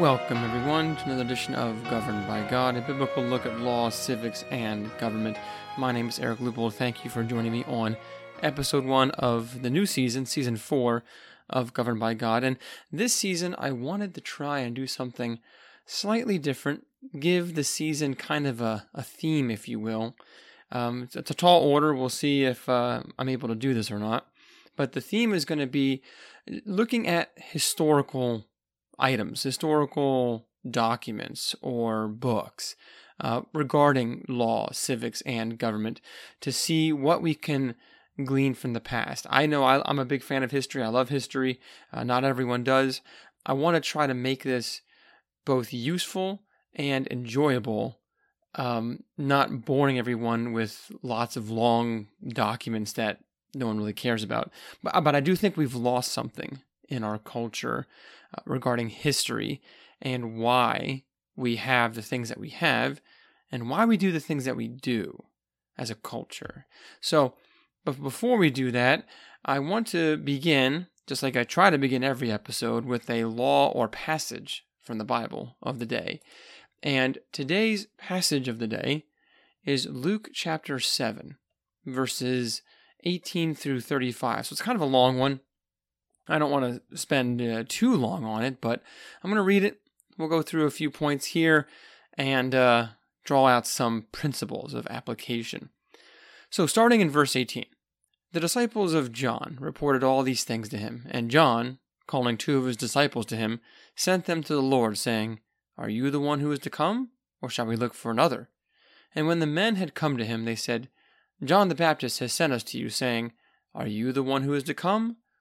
Welcome, everyone, to another edition of Governed by God, a biblical look at law, civics, and government. My name is Eric Luppold. Thank you for joining me on episode one of the new season, season four of Governed by God. And this season, I wanted to try and do something slightly different, give the season kind of a, a theme, if you will. Um, it's, it's, a tall order. We'll see if uh, I'm able to do this or not. But the theme is going to be looking at historical items, historical documents or books uh, regarding law, civics, and government to see what we can glean from the past. I know I, am a big fan of history. I love history. Uh, not everyone does. I want to try to make this both useful and enjoyable, um, not boring everyone with lots of long documents that no one really cares about. But, but I do think we've lost something in our culture regarding history and why we have the things that we have and why we do the things that we do as a culture. So, but before we do that, I want to begin, just like I try to begin every episode, with a law or passage from the Bible of the day. And today's passage of the day is Luke chapter 7, verses 18 through 35. So it's kind of a long one. I don't want to spend uh, too long on it, but I'm going to read it. We'll go through a few points here and uh, draw out some principles of application. So, starting in verse 18, the disciples of John reported all these things to him, and John, calling two of his disciples to him, sent them to the Lord, saying, Are you the one who is to come, or shall we look for another? And when the men had come to him, they said, John the Baptist has sent us to you, saying, Are you the one who is to come,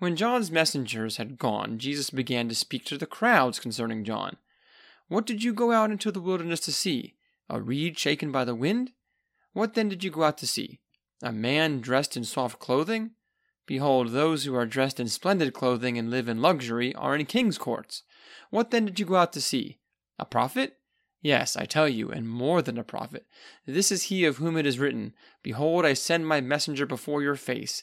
When John's messengers had gone, Jesus began to speak to the crowds concerning John. What did you go out into the wilderness to see? A reed shaken by the wind? What then did you go out to see? A man dressed in soft clothing? Behold, those who are dressed in splendid clothing and live in luxury are in king's courts. What then did you go out to see? A prophet? Yes, I tell you, and more than a prophet. This is he of whom it is written, Behold, I send my messenger before your face,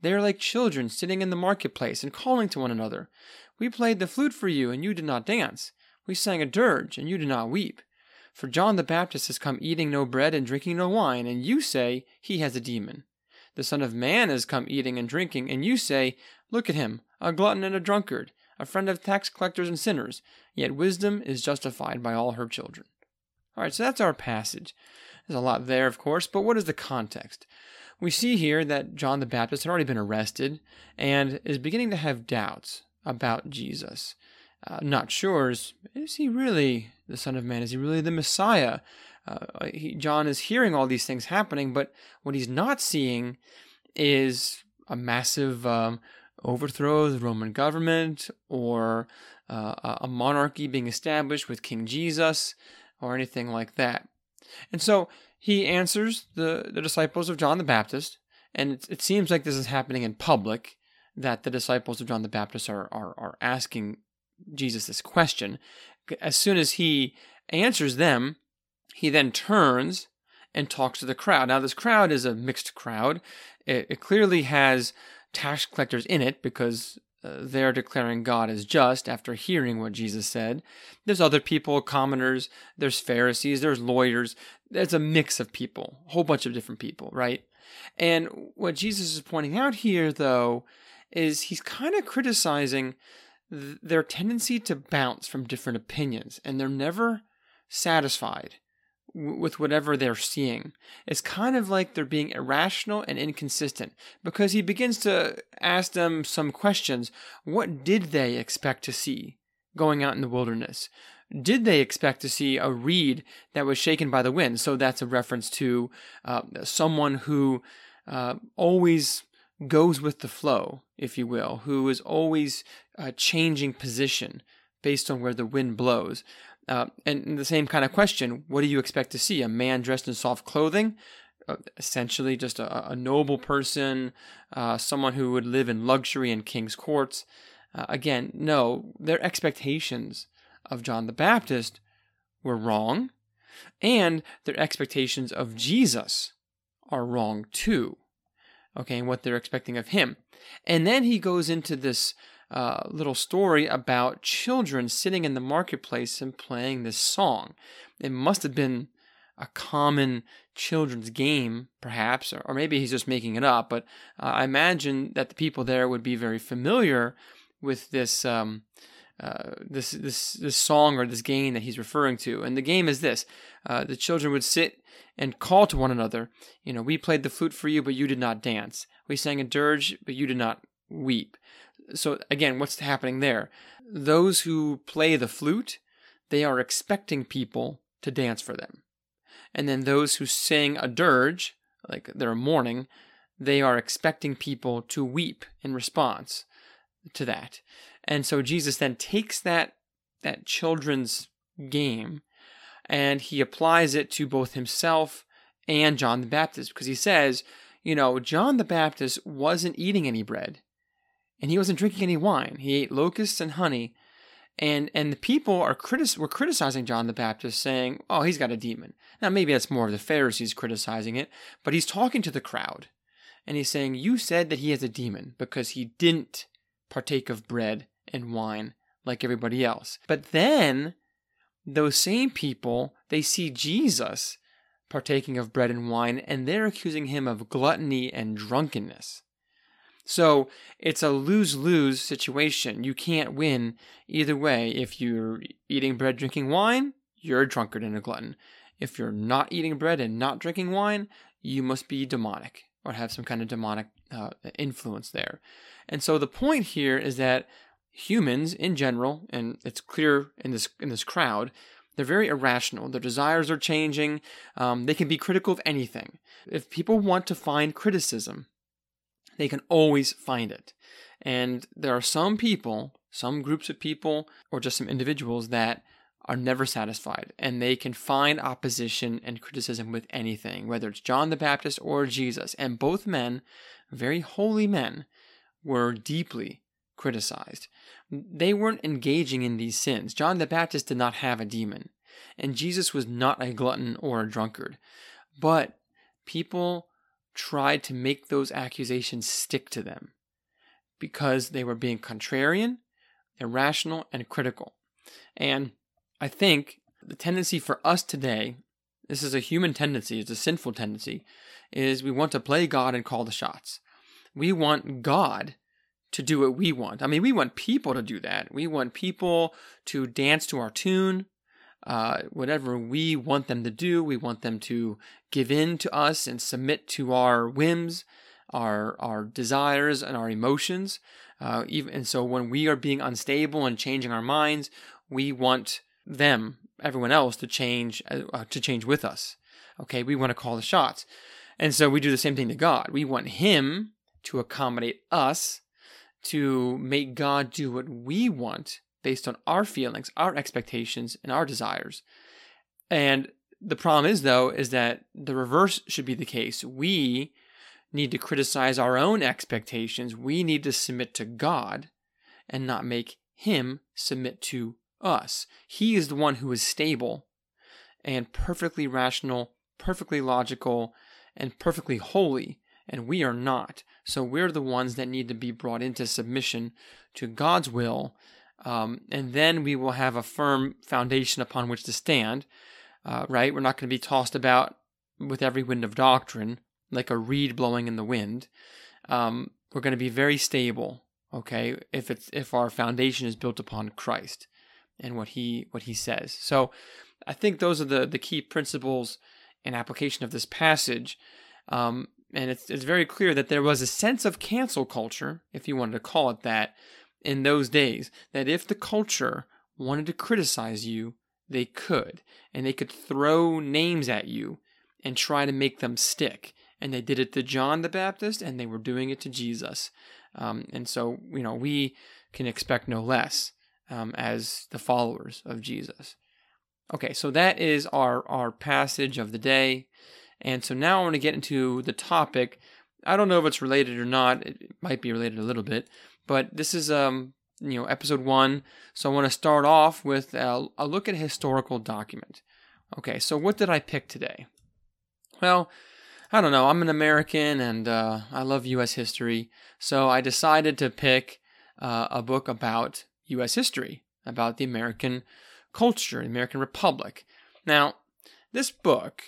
They are like children sitting in the marketplace and calling to one another. We played the flute for you, and you did not dance. We sang a dirge, and you did not weep. For John the Baptist has come eating no bread and drinking no wine, and you say he has a demon. The Son of Man has come eating and drinking, and you say, Look at him, a glutton and a drunkard a friend of tax collectors and sinners, yet wisdom is justified by all her children. All right, so that's our passage. There's a lot there, of course, but what is the context? We see here that John the Baptist had already been arrested and is beginning to have doubts about Jesus. Uh, not sure, is, is he really the Son of Man? Is he really the Messiah? Uh, he, John is hearing all these things happening, but what he's not seeing is a massive um, overthrow of the Roman government or uh, a monarchy being established with King Jesus or anything like that. And so he answers the, the disciples of John the Baptist, and it, it seems like this is happening in public that the disciples of John the Baptist are, are, are asking Jesus this question. As soon as he answers them, he then turns and talks to the crowd. Now, this crowd is a mixed crowd. It, it clearly has tax collectors in it because Uh, they're declaring God as just after hearing what Jesus said. There's other people, commoners, there's Pharisees, there's lawyers. There's a mix of people, a whole bunch of different people, right? And what Jesus is pointing out here, though, is he's kind of criticizing th- their tendency to bounce from different opinions, and they're never satisfied with whatever they're seeing. It's kind of like they're being irrational and inconsistent because he begins to ask them some questions. What did they expect to see going out in the wilderness? Did they expect to see a reed that was shaken by the wind? So that's a reference to uh, someone who uh, always goes with the flow, if you will, who is always uh, changing position based on where the wind blows. Uh, and the same kind of question what do you expect to see? A man dressed in soft clothing? Uh, essentially, just a, a noble person, uh, someone who would live in luxury in king's courts. Uh, again, no, their expectations of John the Baptist were wrong, and their expectations of Jesus are wrong too. Okay, and what they're expecting of him. And then he goes into this uh, little story about children sitting in the marketplace and playing this song. It must have been a common children's game, perhaps, or, or maybe he's just making it up. But uh, I imagine that the people there would be very familiar with this. Um, uh, this this this song or this game that he's referring to, and the game is this: uh, the children would sit and call to one another. You know, we played the flute for you, but you did not dance. We sang a dirge, but you did not weep so again, what's happening there? Those who play the flute, they are expecting people to dance for them. And then those who sing a dirge, like they're mourning, they are expecting people to weep in response to that. And so Jesus then takes that that children's game and he applies it to both himself and John the Baptist because he says, you know, John the Baptist wasn't eating any bread and he wasn't drinking any wine. He ate locusts and honey. And and the people are critic- were criticizing John the Baptist, saying, "Oh, he's got a demon." Now maybe that's more of the Pharisees criticizing it, but he's talking to the crowd, and he's saying, "You said that he has a demon because he didn't partake of bread and wine like everybody else." But then those same people they see Jesus partaking of bread and wine, and they're accusing him of gluttony and drunkenness. So it's a lose lose situation. You can't win either way. If you're eating bread, drinking wine, you're a drunkard and a glutton. If you're not eating bread and not drinking wine, you must be demonic or have some kind of demonic uh, influence there. And so the point here is that humans in general, and it's clear in this in this crowd, they're very irrational. Their desires are changing. Um, they can be critical of anything. If people want to find criticism, they can always find it. And there are some people, some groups of people, or just some individuals that are never satisfied and they can find opposition and criticism with anything, whether it's John the Baptist or Jesus. And both men, very holy men, were deeply criticized. They weren't engaging in these sins. John the Baptist did not have a demon, and Jesus was not a glutton or a drunkard. But people tried to make those accusations stick to them because they were being contrarian, irrational, and critical. And I think the tendency for us today, this is a human tendency, it's a sinful tendency, is we want to play God and call the shots. We want God to do what we want. I mean, we want people to do that. We want people to dance to our tune uh, whatever we want them to do. We want them to give in to us and submit to our whims, our our desires, and our emotions. Uh, even and so, when we are being unstable and changing our minds, we want them, everyone else, to change uh, to change with us. Okay, we want to call the shots, and so we do the same thing to God. We want Him to accommodate us, to make God do what we want based on our feelings, our expectations, and our desires. And the problem is, though, is that the reverse should be the case. We need to criticize our own expectations. We need to submit to God and not make Him submit to us. He is the one who is stable and perfectly rational, perfectly logical, and perfectly holy, and we are not. So we're the ones that need to be brought into submission to God's will um, and then we will have a firm foundation upon which to stand, uh, right? We're not going to be tossed about with every wind of doctrine like a reed blowing in the wind. Um, we're going to be very stable, okay? If it's if our foundation is built upon Christ and what he what he says. So I think those are the, the key principles and application of this passage. Um, and it's, it's very clear that there was a sense of cancel culture, if you wanted to call it that, in those days. That if the culture wanted to criticize you, they could. And they could throw names at you and try to make them stick. And they did it to John the Baptist, and they were doing it to Jesus. Um, and so, you know, we can expect no less um, as the followers of Jesus. Okay, so that is our, our passage of the day. And so now I want to get into the topic. I don't know if it's related or not. It might be related a little bit, but this is um you know episode one. So I want to start off with a, a look at a historical document. Okay, so what did I pick today? Well, I don't know. I'm an American and uh, I love U.S. history, so I decided to pick uh, a book about U.S. history, about the American culture, the American Republic. Now, this book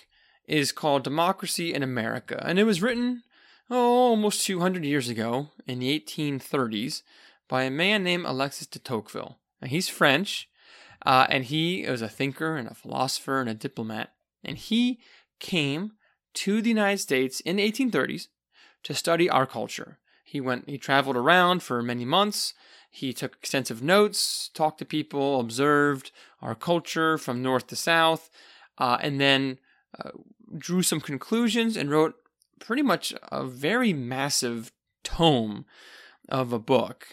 is called Democracy in America, and it was written oh, almost 200 years ago in the 1830s by a man named Alexis de Tocqueville. Now, he's French, uh, and he was a thinker and a philosopher and a diplomat, and he came to the United States in the 1830s to study our culture. He went, he traveled around for many months. He took extensive notes, talked to people, observed our culture from north to south, uh, and then uh, drew some conclusions and wrote pretty much a very massive tome of a book.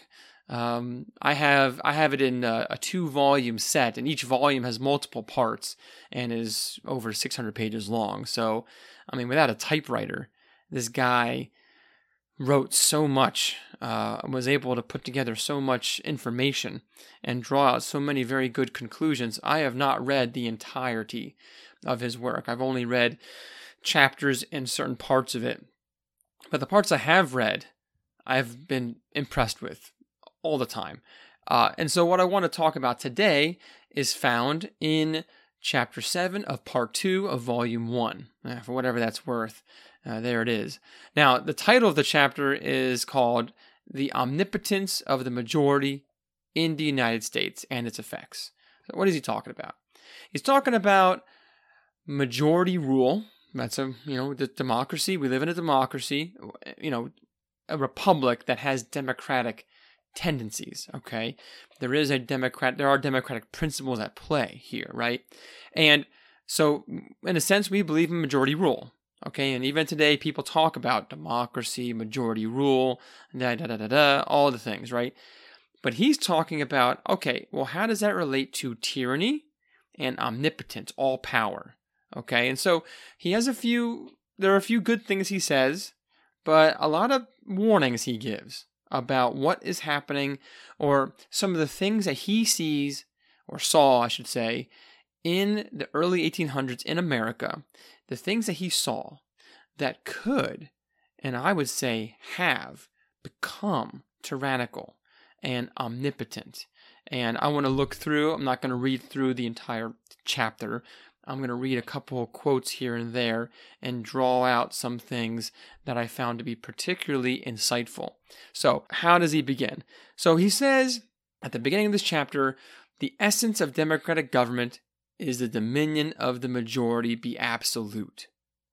Um, I have I have it in a, a, two volume set, and each volume has multiple parts and is over 600 pages long. So, I mean, without a typewriter, this guy wrote so much, uh, was able to put together so much information and draw out so many very good conclusions. I have not read the entirety of his work. I've only read chapters and certain parts of it. But the parts I have read, I've been impressed with all the time. Uh, and so, what I want to talk about today is found in chapter 7 of part 2 of volume 1, uh, for whatever that's worth. Uh, there it is. Now, the title of the chapter is called The Omnipotence of the Majority in the United States and Its Effects. So what is he talking about? He's talking about majority rule. That's a, you know, the democracy. We live in a democracy, you know, a republic that has democratic tendencies, okay? There is a democrat there are democratic principles at play here, right? And so in a sense we believe in majority rule. Okay, and even today people talk about democracy, majority rule, da da da da da, all the things, right? But he's talking about, okay, well, how does that relate to tyranny and omnipotence, all power? Okay, and so he has a few, there are a few good things he says, but a lot of warnings he gives about what is happening or some of the things that he sees or saw, I should say, in the early 1800s in America, the things that he saw that could, and I would say have, become tyrannical and omnipotent. And I want to look through, I'm not going to read through the entire chapter, I'm going to read a couple quotes here and there and draw out some things that I found to be particularly insightful. So, how does he begin? So, he says at the beginning of this chapter the essence of democratic government is the dominion of the majority be absolute.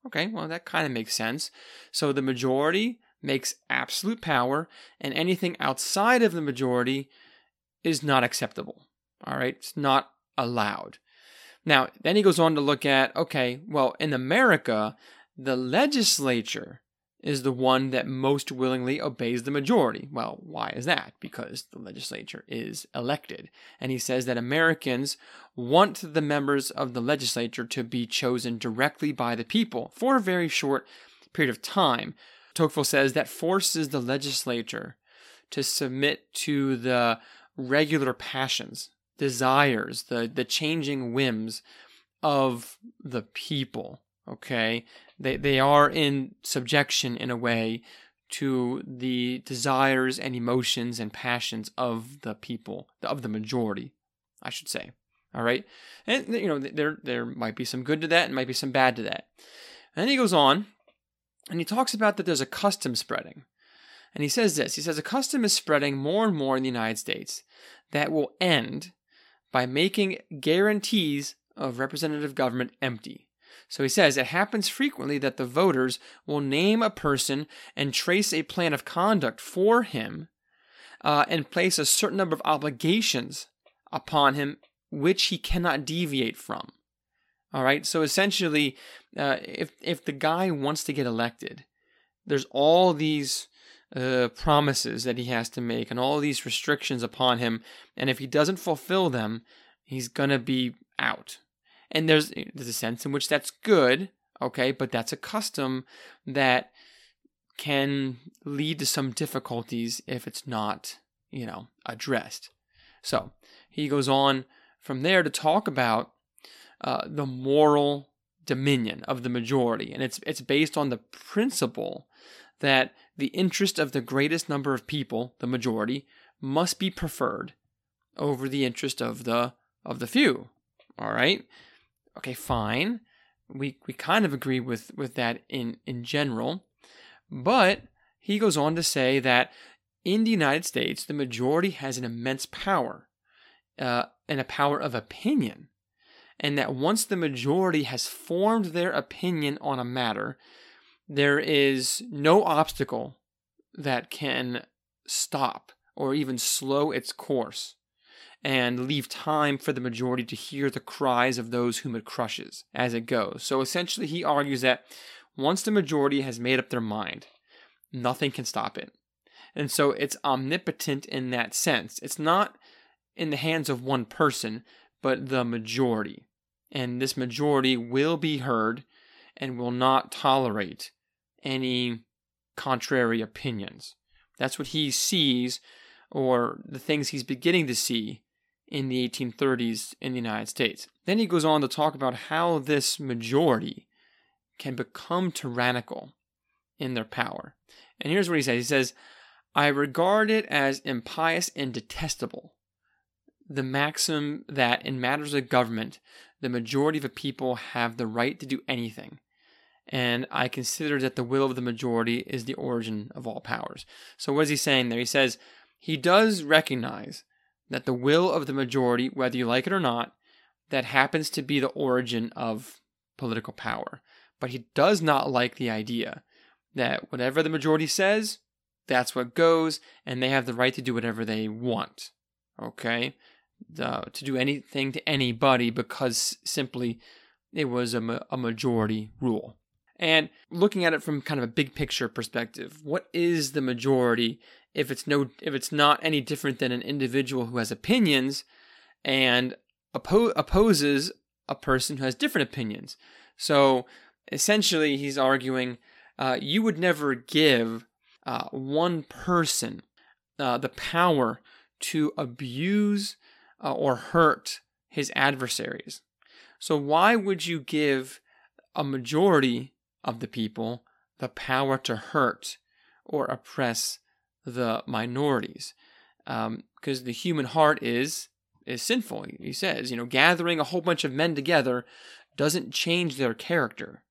Okay, well, that kind of makes sense. So, the majority makes absolute power, and anything outside of the majority is not acceptable. All right, it's not allowed. Now, then he goes on to look at okay, well, in America, the legislature is the one that most willingly obeys the majority. Well, why is that? Because the legislature is elected. And he says that Americans want the members of the legislature to be chosen directly by the people for a very short period of time. Tocqueville says that forces the legislature to submit to the regular passions desires, the the changing whims of the people. Okay, they they are in subjection in a way to the desires and emotions and passions of the people, of the majority, I should say. All right, and you know there there might be some good to that, and might be some bad to that. And then he goes on, and he talks about that there's a custom spreading. And he says this he says, A custom is spreading more and more in the United States that will end by making guarantees of representative government empty. So he says it happens frequently that the voters will name a person and trace a plan of conduct for him uh, and place a certain number of obligations upon him which he cannot deviate from. All right, so essentially, uh, if if the guy wants to get elected, there's all these uh, promises that he has to make and all these restrictions upon him, and if he doesn't fulfill them, he's gonna be out. And there's there's a sense in which that's good, okay, but that's a custom that can lead to some difficulties if it's not, you know, addressed. So he goes on from there to talk about uh, the moral dominion of the majority, and it's it's based on the principle that the interest of the greatest number of people, the majority, must be preferred over the interest of the of the few. All right, okay, fine. We we kind of agree with with that in in general, but he goes on to say that in the United States, the majority has an immense power uh, and a power of opinion. And that once the majority has formed their opinion on a matter, there is no obstacle that can stop or even slow its course and leave time for the majority to hear the cries of those whom it crushes as it goes. So essentially, he argues that once the majority has made up their mind, nothing can stop it. And so it's omnipotent in that sense. It's not in the hands of one person, but the majority. And this majority will be heard and will not tolerate any contrary opinions. That's what he sees, or the things he's beginning to see in the 1830s in the United States. Then he goes on to talk about how this majority can become tyrannical in their power. And here's what he says He says, I regard it as impious and detestable the maxim that in matters of government, the majority of the people have the right to do anything. And I consider that the will of the majority is the origin of all powers. So, what is he saying there? He says he does recognize that the will of the majority, whether you like it or not, that happens to be the origin of political power. But he does not like the idea that whatever the majority says, that's what goes, and they have the right to do whatever they want. Okay? to do anything to anybody because simply it was a, ma- a majority rule. And looking at it from kind of a big picture perspective, what is the majority if it's no if it's not any different than an individual who has opinions and oppo- opposes a person who has different opinions? So essentially, he's arguing uh, you would never give uh, one person uh, the power to abuse uh, or hurt his adversaries. So, why would you give a majority of the people the power to hurt or oppress the minorities? Because um, the human heart is is sinful. He says, you know, gathering a whole bunch of men together doesn't change their character.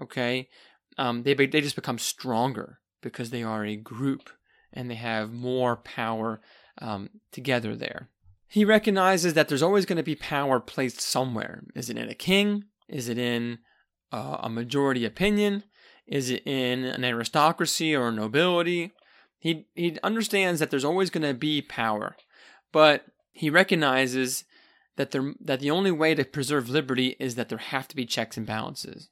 Okay, um, they they just become stronger because they are a group and they have more power um, together there. He recognizes that there's always going to be power placed somewhere. Is it in a king? Is it in uh, a majority opinion? Is it in an aristocracy or nobility? He, he understands that there's always going to be power, but he recognizes that, there, that the only way to preserve liberty is that there have to be checks and balances,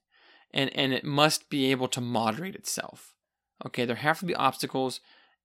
and, and it must be able to moderate itself. Okay, there have to be obstacles,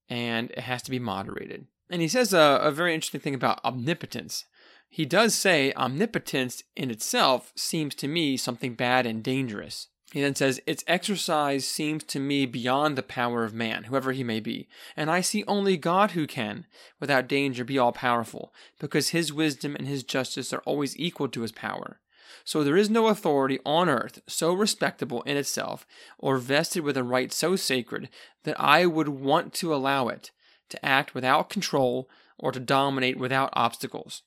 and it has to be moderated. And he says a, a very interesting thing about omnipotence. He does say omnipotence in itself seems to me something bad and dangerous. He then says, Its exercise seems to me beyond the power of man, whoever he may be, and I see only God who can, without danger, be all powerful, because his wisdom and his justice are always equal to his power. So there is no authority on earth so respectable in itself, or vested with a right so sacred, that I would want to allow it, to act without control, or to dominate without obstacles.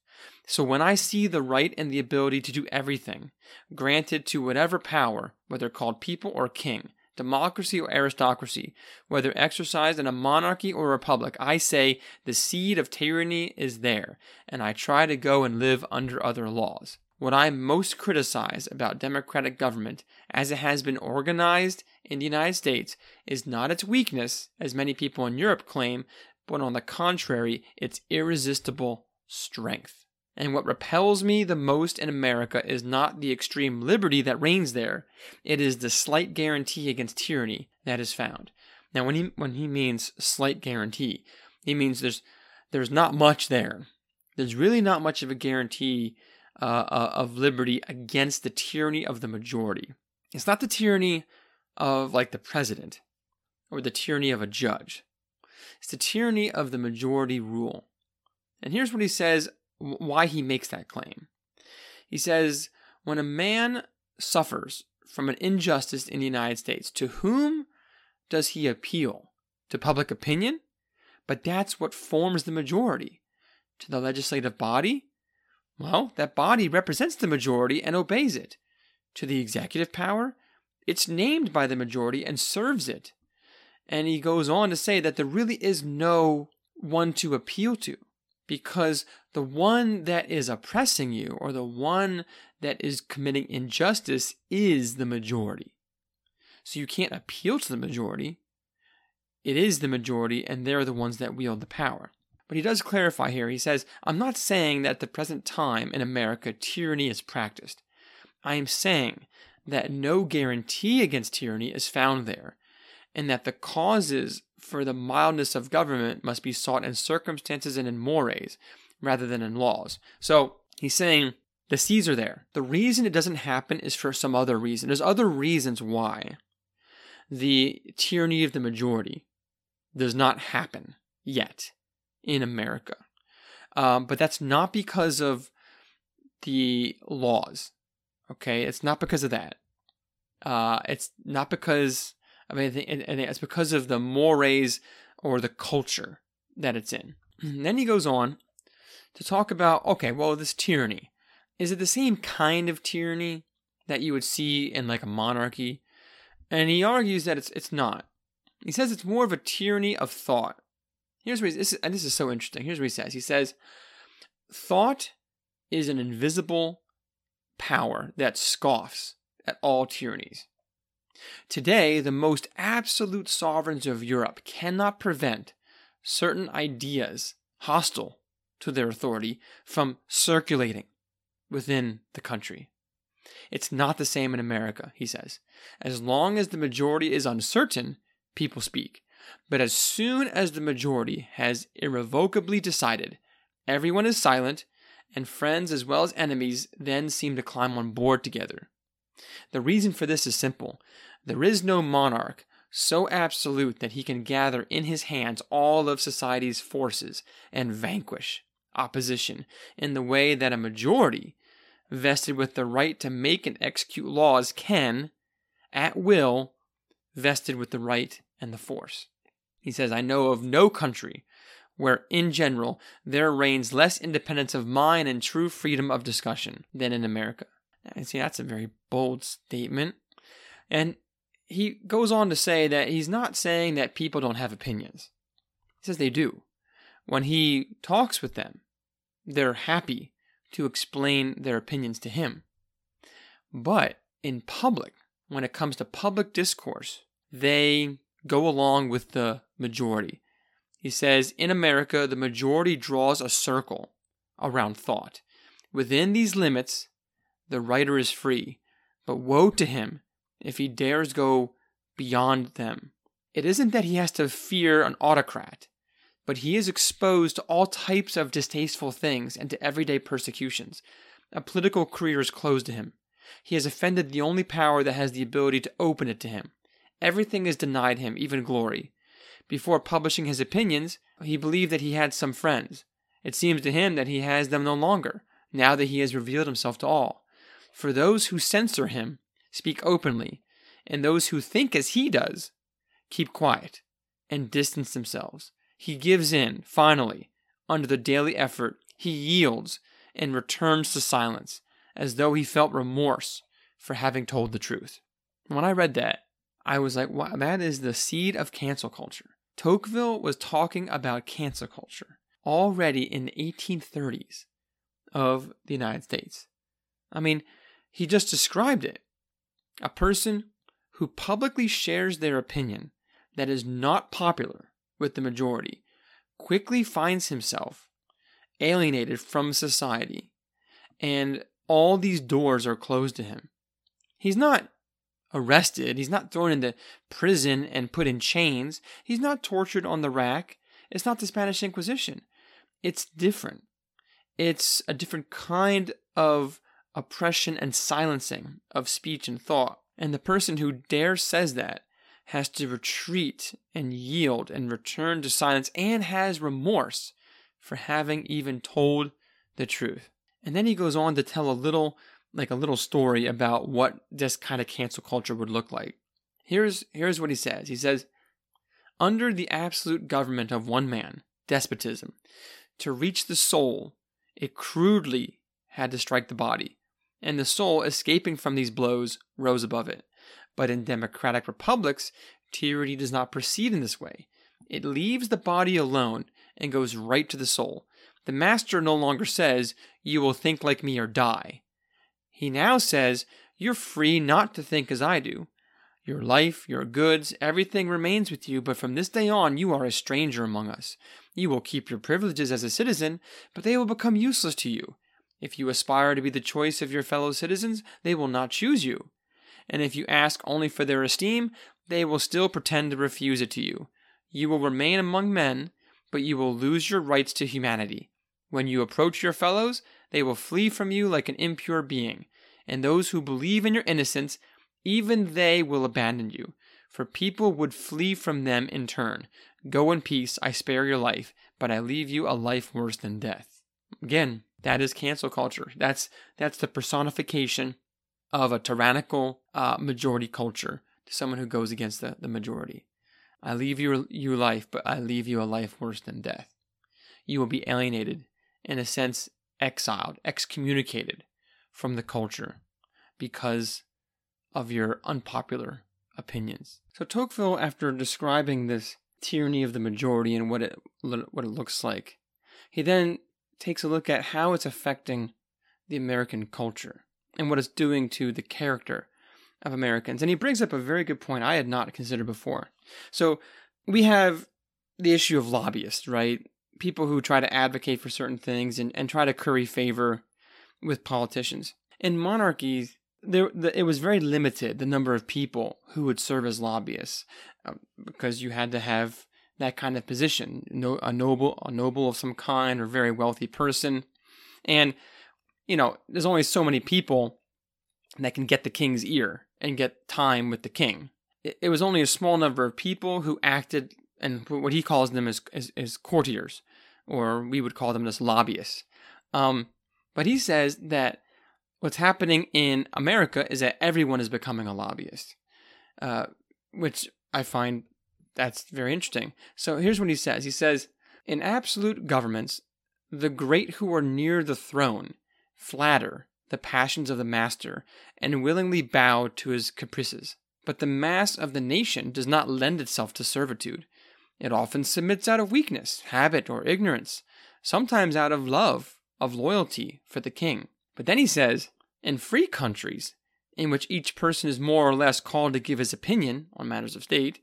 So when I see the right and the ability to do everything, granted to whatever power, whether called people or king, democracy or aristocracy, whether exercised in a monarchy or a republic, I say the seed of tyranny is there, and I try to go and live under other laws. what I most criticize about democratic government as it has been organized in the United States is not its weakness, as many people in Europe claim, but on the contrary, its irresistible strength. And what repels me the most in America is not the extreme liberty that reigns there, it is the slight guarantee against tyranny that is found. Now, when he, when he means slight guarantee, he means there's, there's not much there. There's really not much of a guarantee uh, uh, of liberty against the tyranny of the majority. It's not the tyranny of, like, the president or the tyranny of a judge. It's the tyranny of the majority rule. And here's what he says why he makes that claim. He says, when a man suffers from an injustice in the United States, to whom does he appeal? To public opinion? But that's what forms the majority. To the legislative body? Well, that body represents the majority and obeys it. To the executive power? It's named by the majority and serves it. And he goes on to say that there really is no one to appeal to because the one that is oppressing you or the one that is committing injustice is the majority. So you can't appeal to the majority. It is the majority, and they're the ones that wield the power. But he does clarify here. He says, I'm not saying that at the present time in America tyranny is practiced. I am saying that no guarantee against tyranny is found there, and that the causes for the mildness of government must be sought in circumstances and in mores rather than in laws. So he's saying the seeds are there. The reason it doesn't happen is for some other reason. There's other reasons why the tyranny of the majority does not happen yet in America. Um, but that's not because of the laws. Okay, it's not because of that. Uh, it's not because I mean, it's because of the mores or the culture that it's in. And then he goes on to talk about okay, well, this tyranny is it the same kind of tyranny that you would see in like a monarchy? And he argues that it's it's not. He says it's more of a tyranny of thought. Here's what this is, and this is so interesting. Here's what he says. He says, thought is an invisible power that scoffs at all tyrannies. Today, the most absolute sovereigns of Europe cannot prevent certain ideas hostile to their authority from circulating within the country. It's not the same in America, he says. As long as the majority is uncertain, people speak. But as soon as the majority has irrevocably decided, everyone is silent, and friends as well as enemies then seem to climb on board together. The reason for this is simple there is no monarch so absolute that he can gather in his hands all of society's forces and vanquish opposition in the way that a majority, vested with the right to make and execute laws, can, at will, vested with the right and the force. He says, I know of no country where, in general, there reigns less independence of mind and true freedom of discussion than in America. And see, that's a very bold statement. And he goes on to say that he's not saying that people don't have opinions. He says they do. When he talks with them, they're happy to explain their opinions to him. But in public, when it comes to public discourse, they go along with the majority. He says in America, the majority draws a circle around thought. Within these limits, the writer is free, but woe to him if he dares go beyond them. It isn't that he has to fear an autocrat, but he is exposed to all types of distasteful things and to everyday persecutions. A political career is closed to him. He has offended the only power that has the ability to open it to him. Everything is denied him, even glory. Before publishing his opinions, he believed that he had some friends. It seems to him that he has them no longer, now that he has revealed himself to all. For those who censor him, speak openly, and those who think as he does keep quiet and distance themselves. He gives in, finally, under the daily effort, he yields and returns to silence, as though he felt remorse for having told the truth. When I read that, I was like, wow, that is the seed of cancel culture. Tocqueville was talking about cancel culture already in the 1830s of the United States. I mean, he just described it. A person who publicly shares their opinion that is not popular with the majority quickly finds himself alienated from society, and all these doors are closed to him. He's not arrested, he's not thrown into prison and put in chains, he's not tortured on the rack. It's not the Spanish Inquisition. It's different. It's a different kind of oppression and silencing of speech and thought. And the person who dare says that has to retreat and yield and return to silence and has remorse for having even told the truth. And then he goes on to tell a little, like a little story about what this kind of cancel culture would look like. Here's, here's what he says. He says, under the absolute government of one man, despotism, to reach the soul, it crudely had to strike the body, and the soul, escaping from these blows, rose above it. But in democratic republics, tyranny does not proceed in this way. It leaves the body alone and goes right to the soul. The master no longer says, You will think like me or die. He now says, You're free not to think as I do. Your life, your goods, everything remains with you, but from this day on you are a stranger among us. You will keep your privileges as a citizen, but they will become useless to you. If you aspire to be the choice of your fellow citizens, they will not choose you. And if you ask only for their esteem, they will still pretend to refuse it to you. You will remain among men, but you will lose your rights to humanity. When you approach your fellows, they will flee from you like an impure being, and those who believe in your innocence, even they will abandon you, for people would flee from them in turn. Go in peace, I spare your life, but I leave you a life worse than death. Again, that is cancel culture. That's that's the personification of a tyrannical uh, majority culture to someone who goes against the, the majority. I leave you you life, but I leave you a life worse than death. You will be alienated, in a sense, exiled, excommunicated from the culture because of your unpopular opinions. So Tocqueville, after describing this tyranny of the majority and what it what it looks like. He then takes a look at how it's affecting the American culture and what it's doing to the character of Americans. And he brings up a very good point I had not considered before. So we have the issue of lobbyists, right? People who try to advocate for certain things and, and try to curry favor with politicians. In monarchies, there the, it was very limited the number of people who would serve as lobbyists uh, because you had to have that kind of position. No, a noble a noble of some kind or very wealthy person. And you know there's only so many people that can get the king's ear and get time with the king. It, it was only a small number of people who acted and what he calls them is, is courtiers or we would call them as lobbyists. Um, but he says that what's happening in America is that everyone is becoming a lobbyist, uh, which I find that's very interesting. So here's what he says: He says, in absolute governments, the great who are near the throne flatter the passions of the master and willingly bow to his caprices. But the mass of the nation does not lend itself to servitude. It often submits out of weakness, habit, or ignorance, sometimes out of love, of loyalty for the king. But then he says, in free countries, in which each person is more or less called to give his opinion on matters of state,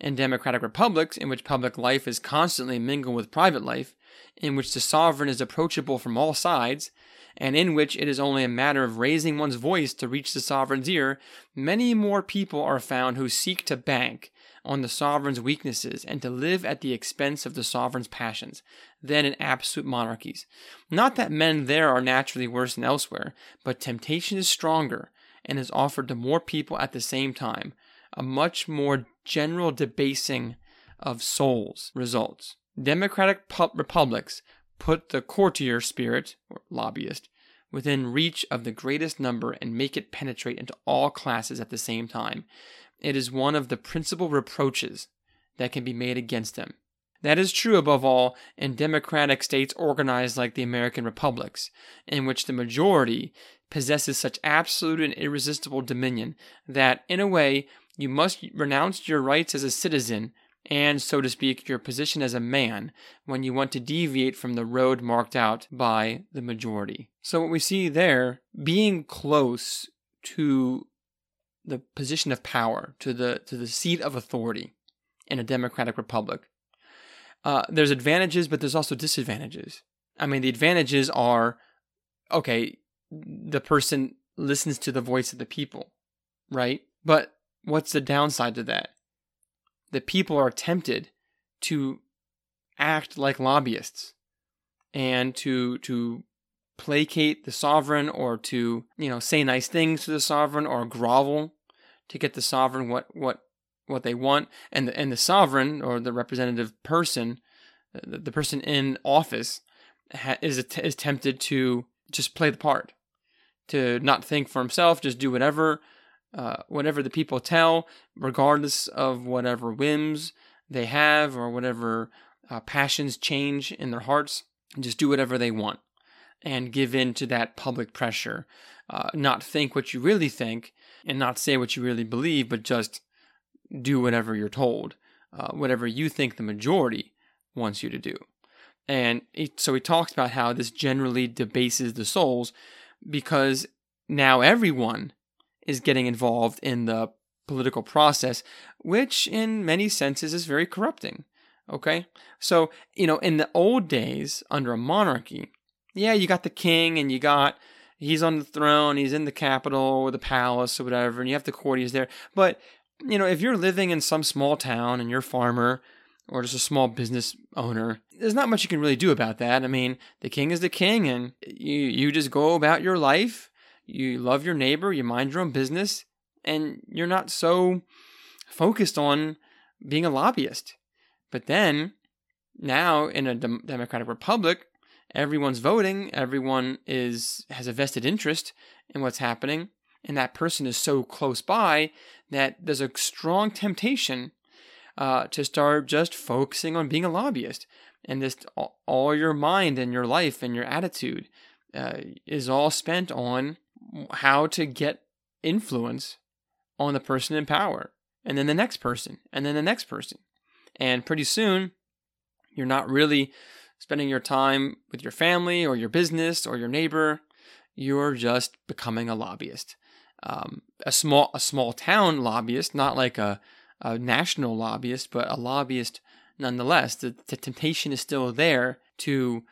in democratic republics, in which public life is constantly mingled with private life, in which the sovereign is approachable from all sides, and in which it is only a matter of raising one's voice to reach the sovereign's ear, many more people are found who seek to bank on the sovereign's weaknesses and to live at the expense of the sovereign's passions than in absolute monarchies. Not that men there are naturally worse than elsewhere, but temptation is stronger and is offered to more people at the same time. A much more general debasing of souls results. Democratic pu- republics put the courtier spirit, or lobbyist, within reach of the greatest number and make it penetrate into all classes at the same time. It is one of the principal reproaches that can be made against them. That is true above all in democratic states organized like the American republics, in which the majority possesses such absolute and irresistible dominion that, in a way, you must renounce your rights as a citizen and, so to speak, your position as a man when you want to deviate from the road marked out by the majority. So, what we see there, being close to the position of power, to the, to the seat of authority in a democratic republic, uh, there's advantages, but there's also disadvantages. I mean, the advantages are okay, the person listens to the voice of the people, right? But what's the downside to that? The people are tempted to act like lobbyists and to to placate the sovereign or to you know say nice things to the sovereign or grovel to get the sovereign what what what they want and the, and the sovereign or the representative person the, the person in office ha, is is tempted to just play the part to not think for himself just do whatever uh, whatever the people tell regardless of whatever whims they have or whatever uh, passions change in their hearts just do whatever they want and give in to that public pressure uh, not think what you really think and not say what you really believe but just do whatever you're told, uh, whatever you think the majority wants you to do. And so he talks about how this generally debases the souls because now everyone is getting involved in the political process, which in many senses is very corrupting. Okay? So, you know, in the old days under a monarchy, yeah, you got the king and you got he's on the throne, he's in the capital or the palace or whatever, and you have the courtiers there. But you know, if you're living in some small town and you're a farmer or just a small business owner, there's not much you can really do about that. I mean, the king is the king and you you just go about your life. You love your neighbor, you mind your own business, and you're not so focused on being a lobbyist. But then now in a dem- democratic republic, everyone's voting, everyone is has a vested interest in what's happening, and that person is so close by that there's a strong temptation uh, to start just focusing on being a lobbyist. And just all your mind and your life and your attitude uh, is all spent on how to get influence on the person in power, and then the next person, and then the next person. And pretty soon, you're not really spending your time with your family or your business or your neighbor. You're just becoming a lobbyist um, a small a small town lobbyist, not like a, a national lobbyist, but a lobbyist nonetheless. The, the temptation is still there to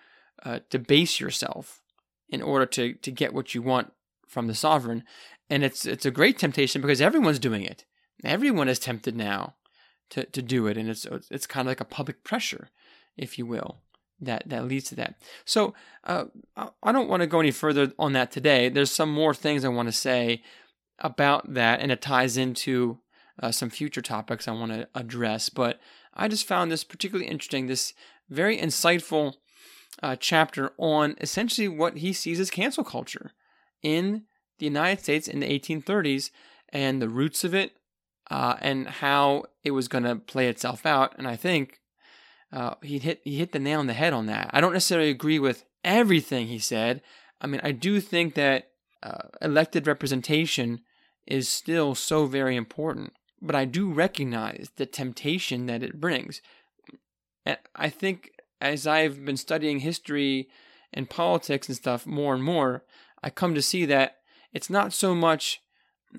uh, debase yourself in order to to get what you want from the sovereign, and it's it's a great temptation because everyone's doing it. Everyone is tempted now to to do it, and it's it's kind of like a public pressure, if you will that that leads to that. So uh, I don't want to go any further on that today. There's some more things I want to say about that, and it ties into uh, some future topics I want to address. But I just found this particularly interesting, this very insightful uh, chapter on essentially what he sees as cancel culture in the United States in the 1830s and the roots of it uh, and how it was going to play itself out. And I think uh, he hit he hit the nail on the head on that. I don't necessarily agree with everything he said. I mean, I do think that uh, elected representation is still so very important. But I do recognize the temptation that it brings. And I think as I've been studying history and politics and stuff more and more, I come to see that it's not so much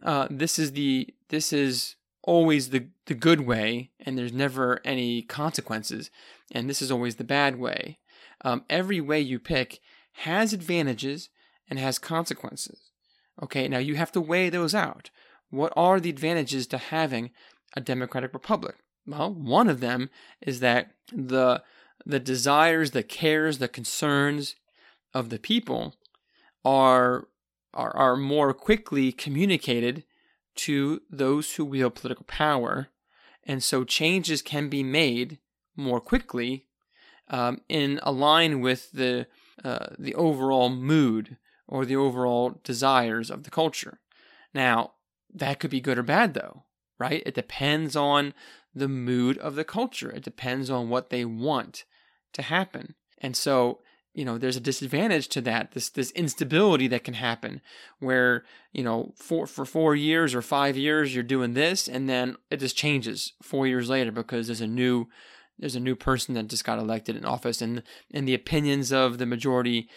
uh, this is the this is always the the good way and there's never any consequences and this is always the bad way. Um, every way you pick has advantages and has consequences. Okay, now you have to weigh those out. What are the advantages to having a democratic republic? Well, one of them is that the the desires, the cares, the concerns of the people are are, are more quickly communicated to those who wield political power, and so changes can be made more quickly um, in align with the uh, the overall mood or the overall desires of the culture. Now, that could be good or bad, though, right? It depends on the mood of the culture, it depends on what they want to happen. And so, you know there's a disadvantage to that this this instability that can happen where you know for for 4 years or 5 years you're doing this and then it just changes 4 years later because there's a new there's a new person that just got elected in office and and the opinions of the majority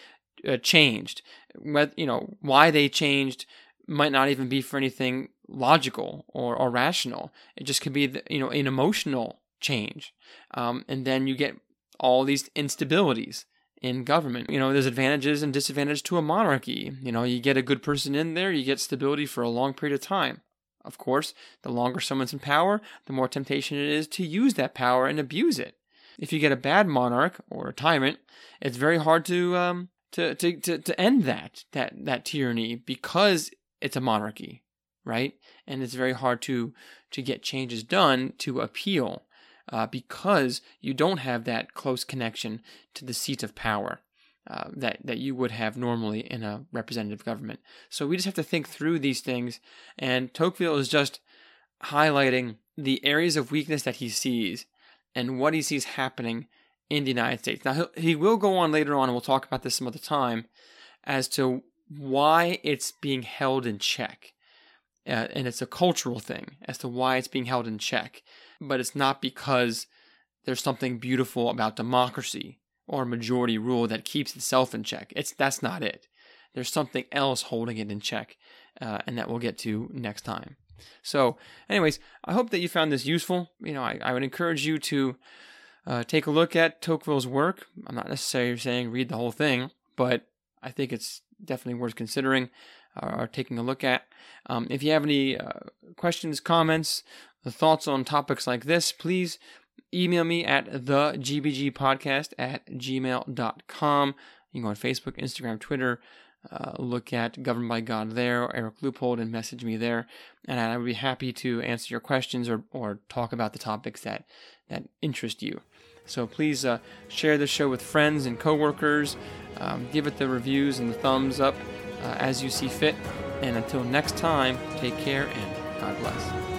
uh, changed. What you know why they changed might not even be for anything logical or, or rational. It just could be the, you know an emotional change. Um, and then you get all these instabilities in government. You know, there's advantages and disadvantages to a monarchy. You know, you get a good person in there, you get stability for a long period of time. Of course, the longer someone's in power, the more temptation it is to use that power and abuse it. If you get a bad monarch or a tyrant, it's very hard to um, to, to, to, to end that, that that tyranny because it's a monarchy, right? And it's very hard to to get changes done to appeal uh, because you don't have that close connection to the seat of power. Uh, that that you would have normally in a representative government. So we just have to think through these things, and Tocqueville is just highlighting the areas of weakness that he sees and what he sees happening in the United States. Now he will go on later on, and we'll talk about this some other time, as to why it's being held in check, uh, and it's a cultural thing as to why it's being held in check but it's not because there's something beautiful about democracy or majority rule that keeps itself in check. It's that's not it. There's something else holding it in check, uh, and that we'll get to next time. So, anyways, I hope that you found this useful. You know, I, I would encourage you to uh, take a look at Tocqueville's work. I'm not necessarily saying read the whole thing, but I think it's definitely worth considering or taking a look at. Um, if you have any uh, questions, comments, thoughts on topics like this, please email me at the gbg podcast at gmail.com. You can go on Facebook, Instagram, Twitter. Uh, look at Governed by God there, Eric Luppold, and message me there. And I would be happy to answer your questions or, or talk about the topics that, that interest you. So please uh, share the show with friends and coworkers. Um, give it the reviews and the thumbs up uh, as you see fit. And until next time, take care and God bless.